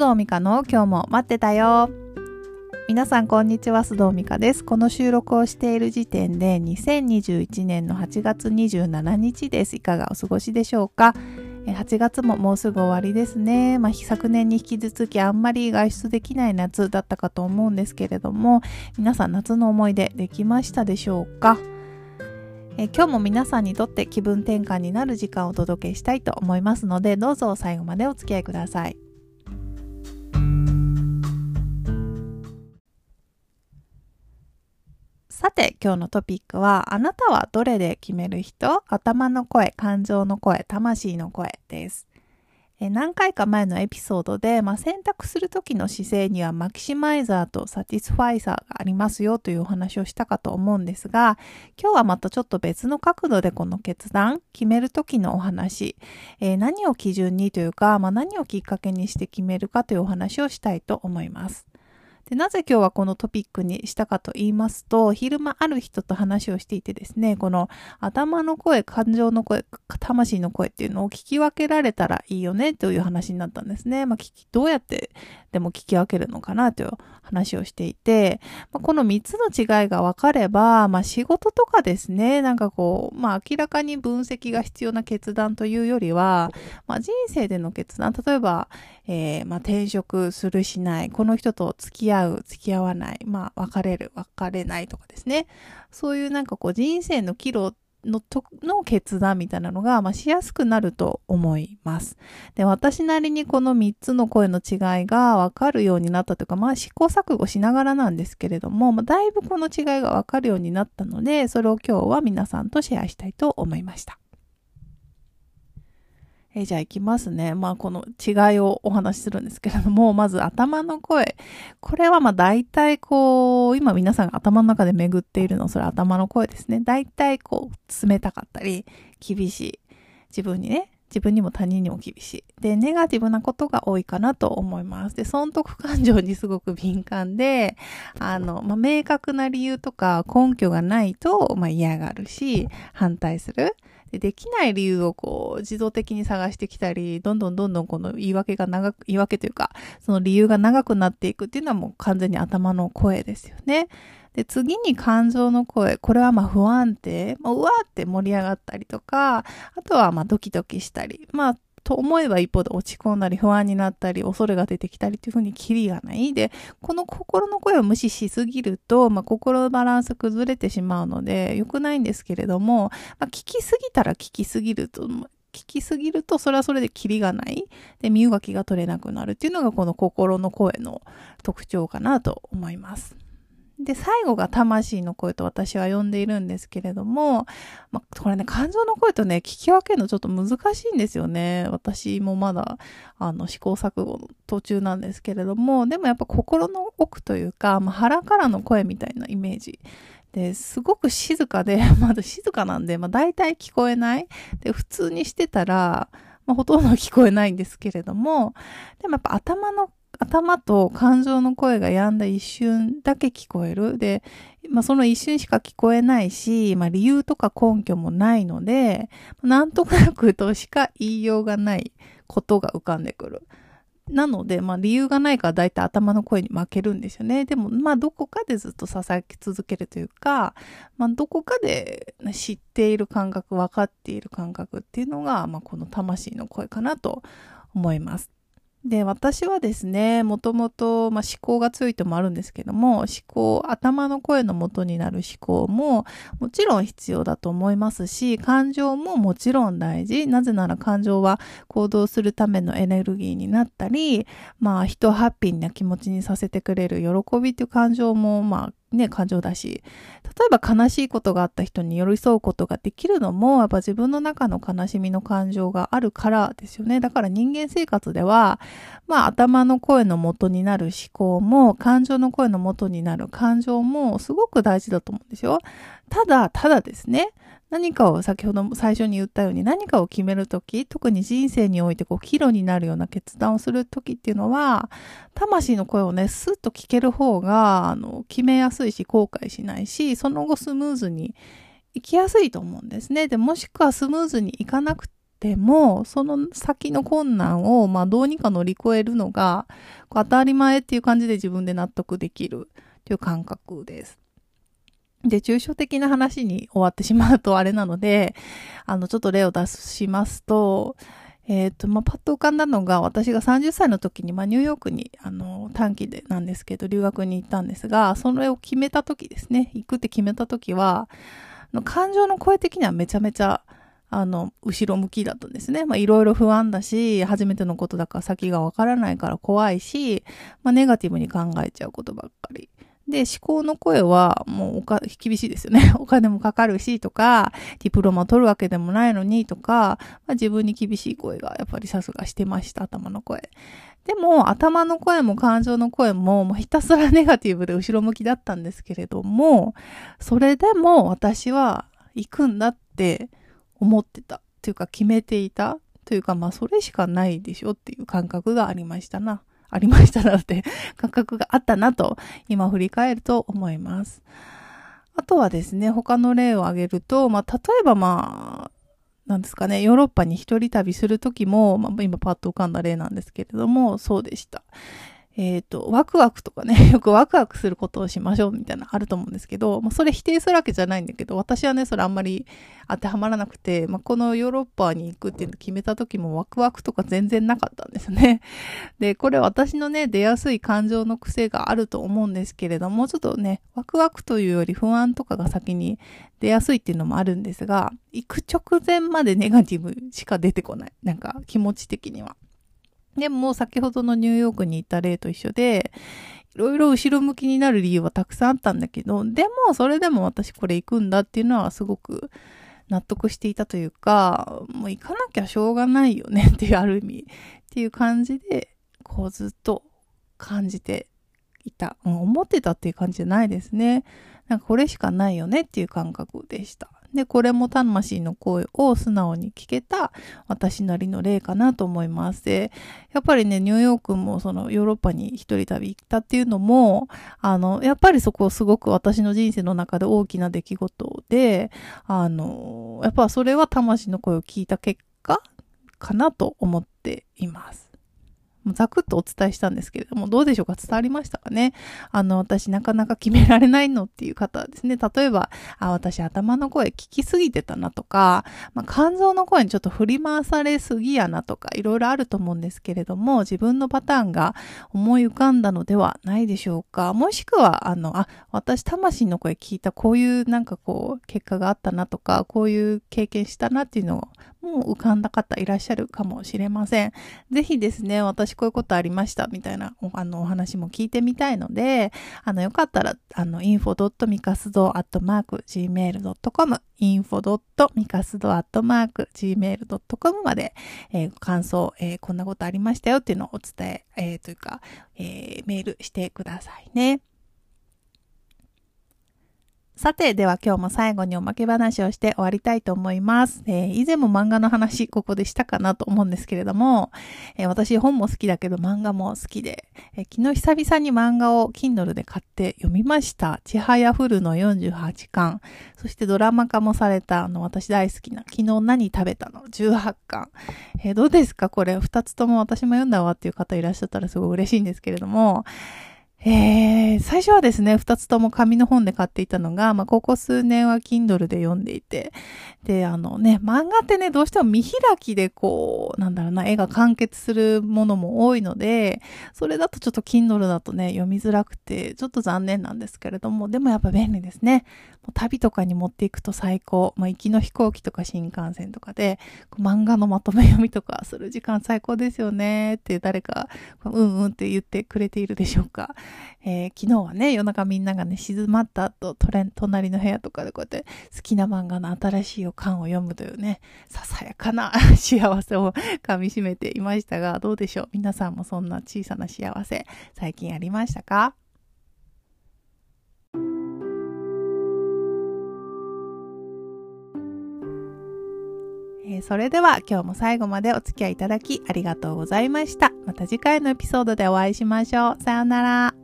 須藤美香の今日も待ってたよ。皆さんこんにちは須藤美香です。この収録をしている時点で2021年の8月27日です。いかがお過ごしでしょうか？8月ももうすぐ終わりですね。まあ、昨年に引き続きあんまり外出できない夏だったかと思うんですけれども、皆さん夏の思い出できましたでしょうか？え今日も皆さんにとって気分転換になる時間をお届けしたいと思いますので、どうぞ最後までお付き合いください。さて今日のトピックはあなたはどれで決める人？頭の声、感情の声、魂の声です。え何回か前のエピソードで、まあ、選択する時の姿勢にはマキシマイザーとサティスファイザーがありますよというお話をしたかと思うんですが今日はまたちょっと別の角度でこの決断決める時のお話、えー、何を基準にというか、まあ、何をきっかけにして決めるかというお話をしたいと思います。でなぜ今日はこのトピックにしたかと言いますと、昼間ある人と話をしていてですね、この頭の声、感情の声、魂の声っていうのを聞き分けられたらいいよねという話になったんですね。まあ、どうやってでも聞き分けるのかなという話をしていて、まあ、この3つの違いが分かれば、まあ、仕事とかですね、なんかこう、まあ、明らかに分析が必要な決断というよりは、まあ、人生での決断、例えば、えー、まあ、転職するしない、この人と付き合う、う付き合わない、まあ、別れる、別れないとかですね。そういうなんかこう人生の岐路のとの決断みたいなのが、まあ、しやすくなると思います。で、私なりにこの3つの声の違いがわかるようになったというか、まあ試行錯誤しながらなんですけれども、まあ、だいぶこの違いがわかるようになったので、それを今日は皆さんとシェアしたいと思いました。え、じゃあ行きますね。まあこの違いをお話しするんですけれども、まず頭の声。これはまあ大体こう、今皆さんが頭の中で巡っているの、それ頭の声ですね。大体こう、冷たかったり、厳しい。自分にね、自分にも他人にも厳しい。で、ネガティブなことが多いかなと思います。で、損得感情にすごく敏感で、あの、まあ、明確な理由とか根拠がないと、まあ、嫌がるし、反対する。でできない理由をこう自動的に探してきたり、どんどんどんどんこの言い訳が長く、言い訳というか、その理由が長くなっていくっていうのはもう完全に頭の声ですよね。で、次に感情の声。これはまあ不安定。まあ、うわーって盛り上がったりとか、あとはまあドキドキしたり。まあと思えば一方で落ち込んだり不安になったり恐れが出てきたりというふうにキリがない。で、この心の声を無視しすぎると、まあ、心のバランス崩れてしまうので良くないんですけれども、まあ、聞きすぎたら聞きすぎると、聞きすぎるとそれはそれでキリがない。で、身動きが取れなくなるっていうのがこの心の声の特徴かなと思います。で、最後が魂の声と私は呼んでいるんですけれども、まあ、これね、感情の声とね、聞き分けるのちょっと難しいんですよね。私もまだ、あの、試行錯誤の途中なんですけれども、でもやっぱ心の奥というか、まあ、腹からの声みたいなイメージ。ですごく静かで、まだ静かなんで、まあ、大体聞こえない。で、普通にしてたら、まあ、ほとんど聞こえないんですけれども、でもやっぱ頭の頭と感情の声が止んだ一瞬だけ聞こえる。で、まあ、その一瞬しか聞こえないし、まあ、理由とか根拠もないので、なんとなくとしか言いようがないことが浮かんでくる。なので、まあ、理由がないから大体頭の声に負けるんですよね。でも、まあ、どこかでずっと支き続けるというか、まあ、どこかで知っている感覚、分かっている感覚っていうのが、まあ、この魂の声かなと思います。で、私はですね、もともと、まあ、思考が強いともあるんですけども、思考、頭の声の元になる思考ももちろん必要だと思いますし、感情ももちろん大事。なぜなら感情は行動するためのエネルギーになったり、まあ、人をハッピーな気持ちにさせてくれる喜びっていう感情も、まあ、ね、感情だし、例えば悲しいことがあった人に寄り添うことができるのも、やっぱ自分の中の悲しみの感情があるからですよね。だから人間生活では、まあ頭の声の元になる思考も、感情の声の元になる感情もすごく大事だと思うんですよ。ただ、ただですね、何かを先ほども最初に言ったように何かを決めるとき、特に人生においてこう岐路になるような決断をするときっていうのは、魂の声をね、スッと聞ける方が、あの、決めやすいし、後悔しないし、その後スムーズに行きやすいと思うんですね。で、もしくはスムーズにいかなくても、その先の困難を、まあ、どうにか乗り越えるのが、当たり前っていう感じで自分で納得できるという感覚です。で、抽象的な話に終わってしまうとあれなので、あの、ちょっと例を出しますと、えっ、ー、と、まあ、パッと浮かんだのが、私が30歳の時に、まあ、ニューヨークに、あの、短期でなんですけど、留学に行ったんですが、それを決めた時ですね、行くって決めた時は、感情の声的にはめちゃめちゃ、あの、後ろ向きだったんですね。まあ、いろいろ不安だし、初めてのことだから先がわからないから怖いし、まあ、ネガティブに考えちゃうことばっかりで、思考の声はもうおか、厳しいですよね。お金もかかるしとか、ディプロマ取るわけでもないのにとか、まあ、自分に厳しい声がやっぱりさすがしてました、頭の声。でも、頭の声も感情の声も、もうひたすらネガティブで後ろ向きだったんですけれども、それでも私は行くんだって思ってた。というか決めていた。というか、まあそれしかないでしょっていう感覚がありましたな。ありましたなって 感覚があったなと今振り返ると思います。あとはですね、他の例を挙げると、まあ、例えばまあ、なんですかね、ヨーロッパに一人旅するときも、まあ、今パッと浮かんだ例なんですけれども、そうでした。えっ、ー、と、ワクワクとかね、よくワクワクすることをしましょうみたいなあると思うんですけど、まあ、それ否定するわけじゃないんだけど、私はね、それあんまり当てはまらなくて、まあ、このヨーロッパに行くっていうのを決めた時もワクワクとか全然なかったんですね。で、これ私のね、出やすい感情の癖があると思うんですけれども、ちょっとね、ワクワクというより不安とかが先に出やすいっていうのもあるんですが、行く直前までネガティブしか出てこない。なんか気持ち的には。でも先ほどのニューヨークに行った例と一緒で、いろいろ後ろ向きになる理由はたくさんあったんだけど、でもそれでも私これ行くんだっていうのはすごく納得していたというか、もう行かなきゃしょうがないよねっていうある意味っていう感じで、こうずっと感じていた。思ってたっていう感じじゃないですね。なんかこれしかないよねっていう感覚でした。で、これも魂の声を素直に聞けた私なりの例かなと思います。で、やっぱりね、ニューヨークもそのヨーロッパに一人旅行ったっていうのも、あの、やっぱりそこすごく私の人生の中で大きな出来事で、あの、やっぱそれは魂の声を聞いた結果かなと思っています。ざくっとお伝えしたんですけれども、どうでしょうか？伝わりましたかね？あの、私なかなか決められないのっていう方はですね、例えば、あ、私頭の声聞きすぎてたなとか、まあ、肝臓の声にちょっと振り回されすぎやなとか、いろいろあると思うんですけれども、自分のパターンが思い浮かんだのではないでしょうか？もしくは、あの、あ、私魂の声聞いたこういうなんかこう、結果があったなとか、こういう経験したなっていうのをもう浮かんだ方いらっしゃるかもしれません。ぜひですね、私こういうことありましたみたいなあのお話も聞いてみたいので、あのよかったら、あの info.mikasdo.gmail.com info.mikasdo.gmail.com まで、えー、感想、えー、こんなことありましたよっていうのをお伝え、えー、というか、えー、メールしてくださいね。さて、では今日も最後におまけ話をして終わりたいと思います。えー、以前も漫画の話、ここでしたかなと思うんですけれども、えー、私本も好きだけど漫画も好きで、えー、昨日久々に漫画を Kindle で買って読みました。ちはやふるの48巻。そしてドラマ化もされた、あの、私大好きな、昨日何食べたの ?18 巻。えどうですか？これ、2つとも私も読んだわっていう方いらっしゃったらすごい嬉しいんですけれども、えー、最初はですね、二つとも紙の本で買っていたのが、まあ、ここ数年は Kindle で読んでいて、で、あのね、漫画ってね、どうしても見開きでこう、なんだろうな、絵が完結するものも多いので、それだとちょっと Kindle だとね、読みづらくて、ちょっと残念なんですけれども、でもやっぱ便利ですね。旅とかに持っていくと最高。まあ、行きの飛行機とか新幹線とかで、漫画のまとめ読みとかする時間最高ですよねって誰か、うんうんって言ってくれているでしょうか。えー、昨日はね、夜中みんながね、静まった後、隣の部屋とかでこうやって好きな漫画の新しい予感を読むというね、ささやかな 幸せを噛み締めていましたが、どうでしょう？皆さんもそんな小さな幸せ、最近ありましたか？それでは今日も最後までお付き合いいただきありがとうございました。また次回のエピソードでお会いしましょう。さようなら。